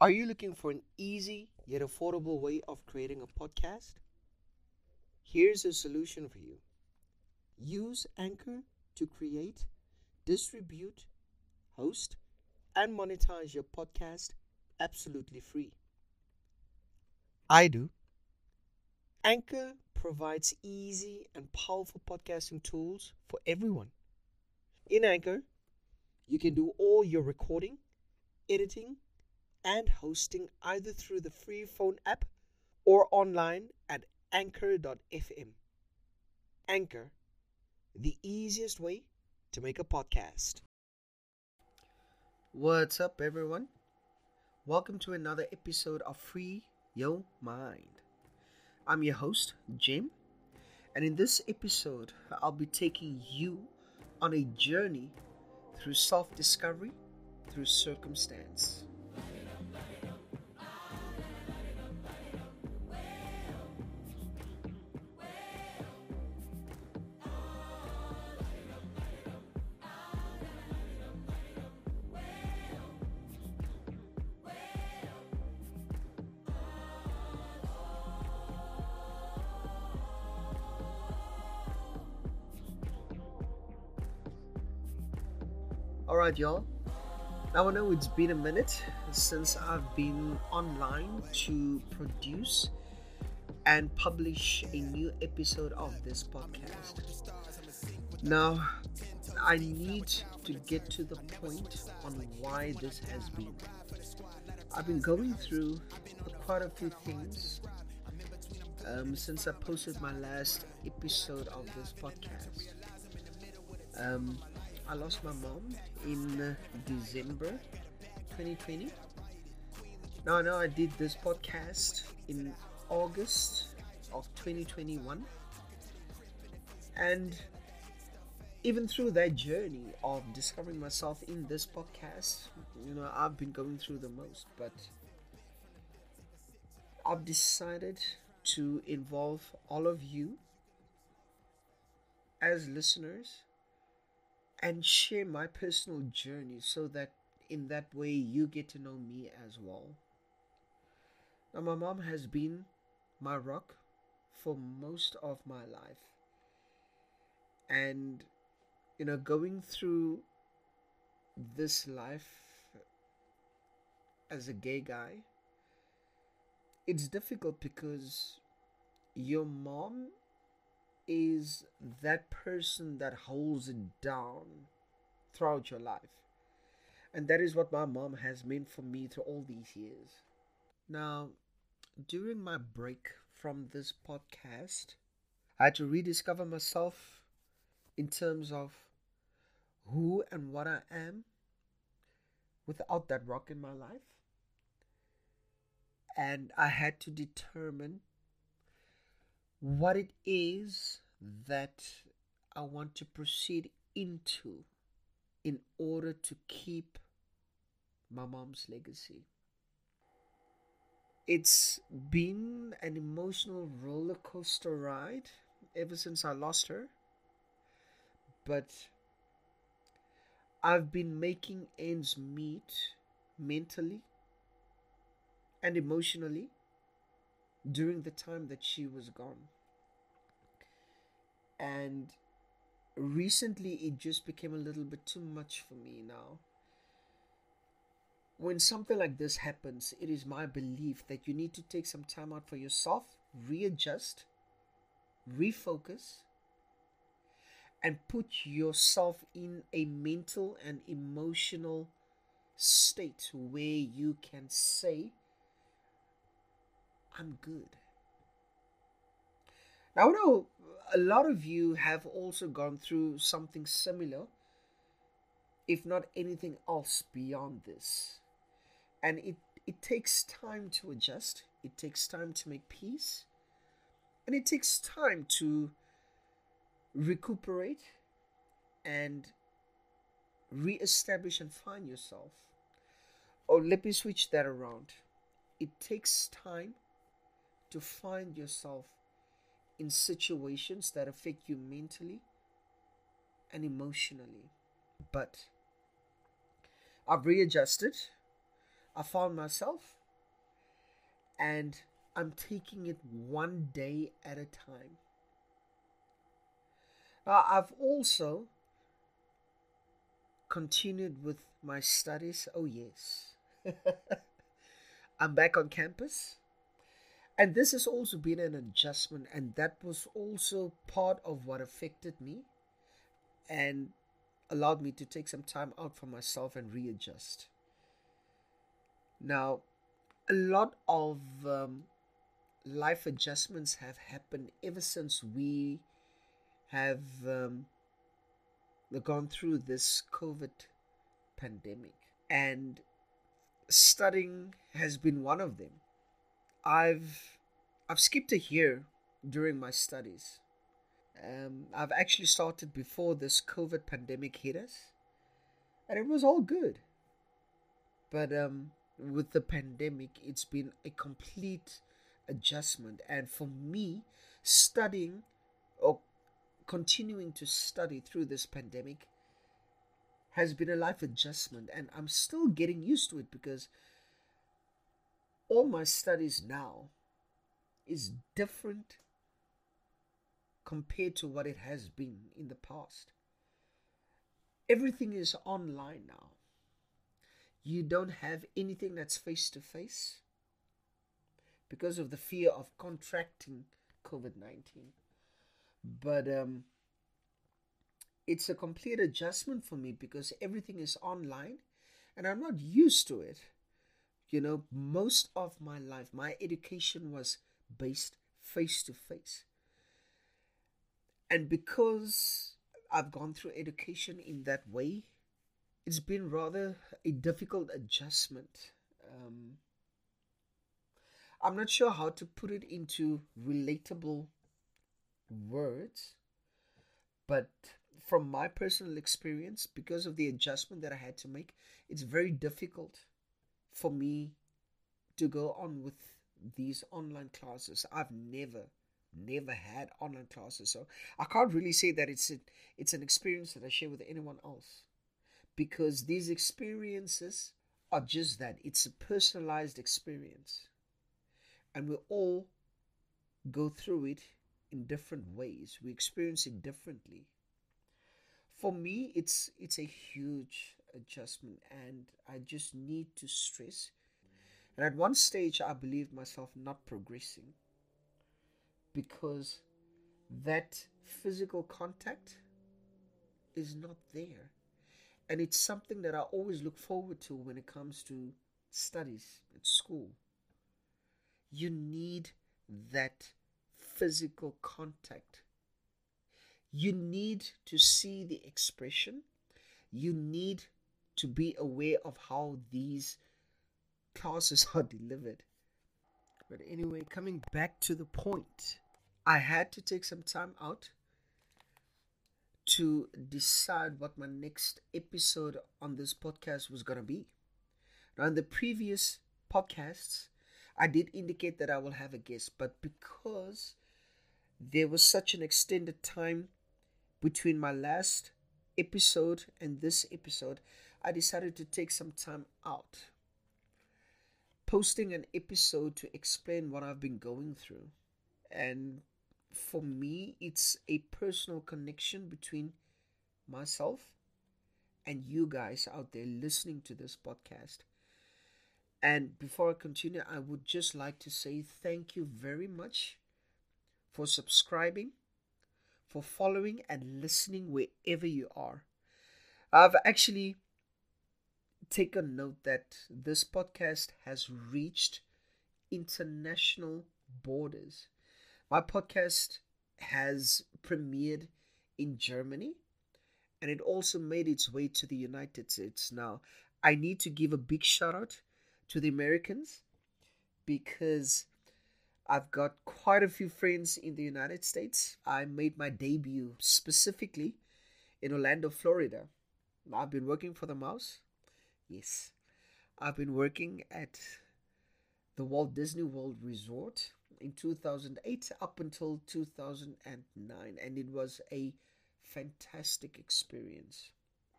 Are you looking for an easy yet affordable way of creating a podcast? Here's a solution for you. Use Anchor to create, distribute, host, and monetize your podcast absolutely free. I do. Anchor provides easy and powerful podcasting tools for everyone. In Anchor, you can do all your recording, editing, and hosting either through the free phone app or online at anchor.fm. Anchor, the easiest way to make a podcast. What's up, everyone? Welcome to another episode of Free Your Mind. I'm your host, Jim, and in this episode, I'll be taking you on a journey through self discovery through circumstance. Alright, y'all. Now I know it's been a minute since I've been online to produce and publish a new episode of this podcast. Now, I need to get to the point on why this has been. I've been going through quite a few things um, since I posted my last episode of this podcast. Um, I lost my mom in uh, December 2020. Now I know I did this podcast in August of 2021, and even through that journey of discovering myself in this podcast, you know, I've been going through the most, but I've decided to involve all of you as listeners and share my personal journey so that in that way you get to know me as well. Now, my mom has been my rock for most of my life. And, you know, going through this life as a gay guy, it's difficult because your mom is that person that holds it down throughout your life. And that is what my mom has meant for me through all these years. Now, during my break from this podcast, I had to rediscover myself in terms of who and what I am without that rock in my life. And I had to determine what it is that I want to proceed into in order to keep my mom's legacy. It's been an emotional roller coaster ride ever since I lost her, but I've been making ends meet mentally and emotionally during the time that she was gone. And recently it just became a little bit too much for me now. When something like this happens, it is my belief that you need to take some time out for yourself, readjust, refocus, and put yourself in a mental and emotional state where you can say, I'm good. Now, I know a lot of you have also gone through something similar, if not anything else beyond this. And it, it takes time to adjust, it takes time to make peace, and it takes time to recuperate and re-establish and find yourself. Or let me switch that around. It takes time to find yourself in situations that affect you mentally and emotionally. But I've readjusted, I found myself, and I'm taking it one day at a time. Now, I've also continued with my studies. Oh, yes. I'm back on campus. And this has also been an adjustment, and that was also part of what affected me and allowed me to take some time out for myself and readjust. Now, a lot of um, life adjustments have happened ever since we have um, gone through this COVID pandemic, and studying has been one of them. I've I've skipped a year during my studies. Um, I've actually started before this COVID pandemic hit us, and it was all good. But um, with the pandemic, it's been a complete adjustment, and for me, studying or continuing to study through this pandemic has been a life adjustment, and I'm still getting used to it because all my studies now is different compared to what it has been in the past. Everything is online now. You don't have anything that's face to face because of the fear of contracting COVID 19. But um, it's a complete adjustment for me because everything is online and I'm not used to it. You know, most of my life, my education was based face to face. And because I've gone through education in that way, it's been rather a difficult adjustment. Um, I'm not sure how to put it into relatable words, but from my personal experience, because of the adjustment that I had to make, it's very difficult for me to go on with these online classes. I've never, never had online classes, so I can't really say that it's a, it's an experience that I share with anyone else, because these experiences are just that. It's a personalized experience, and we all go through it in different ways. We experience it differently. For me, it's it's a huge adjustment, and I just need to stress and at one stage, I believed myself not progressing because that physical contact is not there. And it's something that I always look forward to when it comes to studies at school. You need that physical contact. You need to see the expression. You need to be aware of how these classes are delivered. But anyway, coming back to the point, I had to take some time out to decide what my next episode on this podcast was going to be. Now, in the previous podcasts, I did indicate that I will have a guest, but because there was such an extended time between my last episode and this episode, I decided to take some time out posting an episode to explain what I've been going through. And for me, it's a personal connection between myself and you guys out there listening to this podcast. And before I continue, I would just like to say thank you very much for subscribing, for following, and listening wherever you are. I've actually take a note that this podcast has reached international borders. My podcast has premiered in Germany and it also made its way to the United States. Now, I need to give a big shout out to the Americans because I've got quite a few friends in the United States. I made my debut specifically in Orlando, Florida. I've been working for the mouse Yes, I've been working at the Walt Disney World Resort in 2008 up until 2009, and it was a fantastic experience.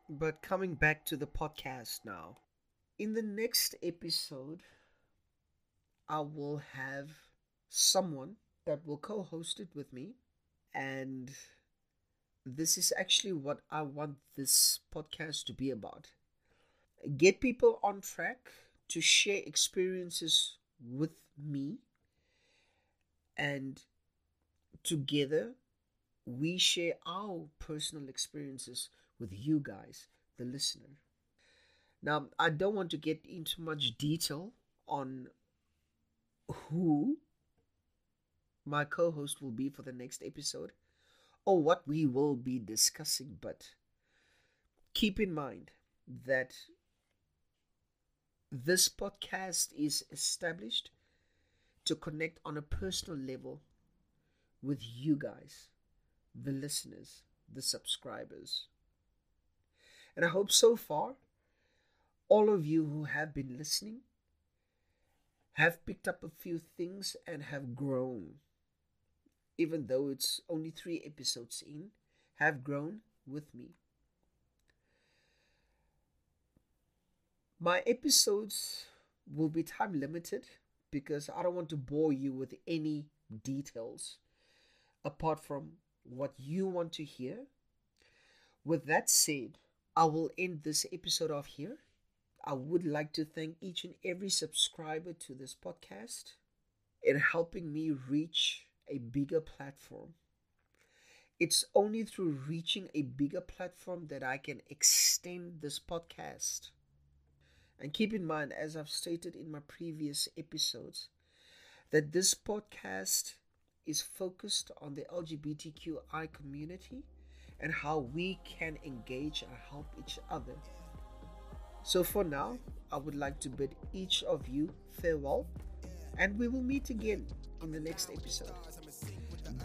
But coming back to the podcast now, In the next episode, I will have someone that will co host it with me. And this is actually what I want this podcast to be about. Get people on track to share experiences with me, and together we share our personal experiences with you guys, the listener. Now, I don't want to get into much detail on who my co host will be for the next episode or what we will be discussing, but keep in mind that this podcast is established to connect on a personal level with you guys, the listeners, the subscribers. And I hope so far, all of you who have been listening have picked up a few things and have grown. Even though it's only three episodes in, have grown with me. My episodes will be time limited because I don't want to bore you with any details apart from what you want to hear. With that said, I will end this episode off here. I would like to thank each and every subscriber to this podcast in helping me reach a bigger platform. It's only through reaching a bigger platform that I can extend this podcast and keep in mind, as I've stated in my previous episodes, that this podcast is focused on the LGBTQI community and how we can engage and help each other. So, for now, I would like to bid each of you farewell, and we will meet again in the next episode.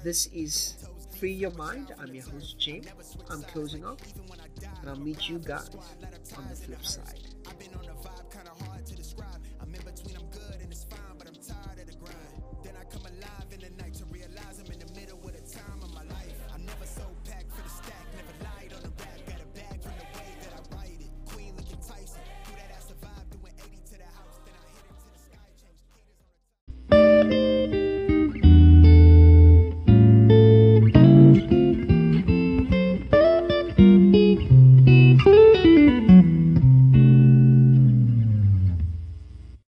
This is Free Your Mind. I'm your host, James. I'm closing off, and I'll meet you guys on the flip side.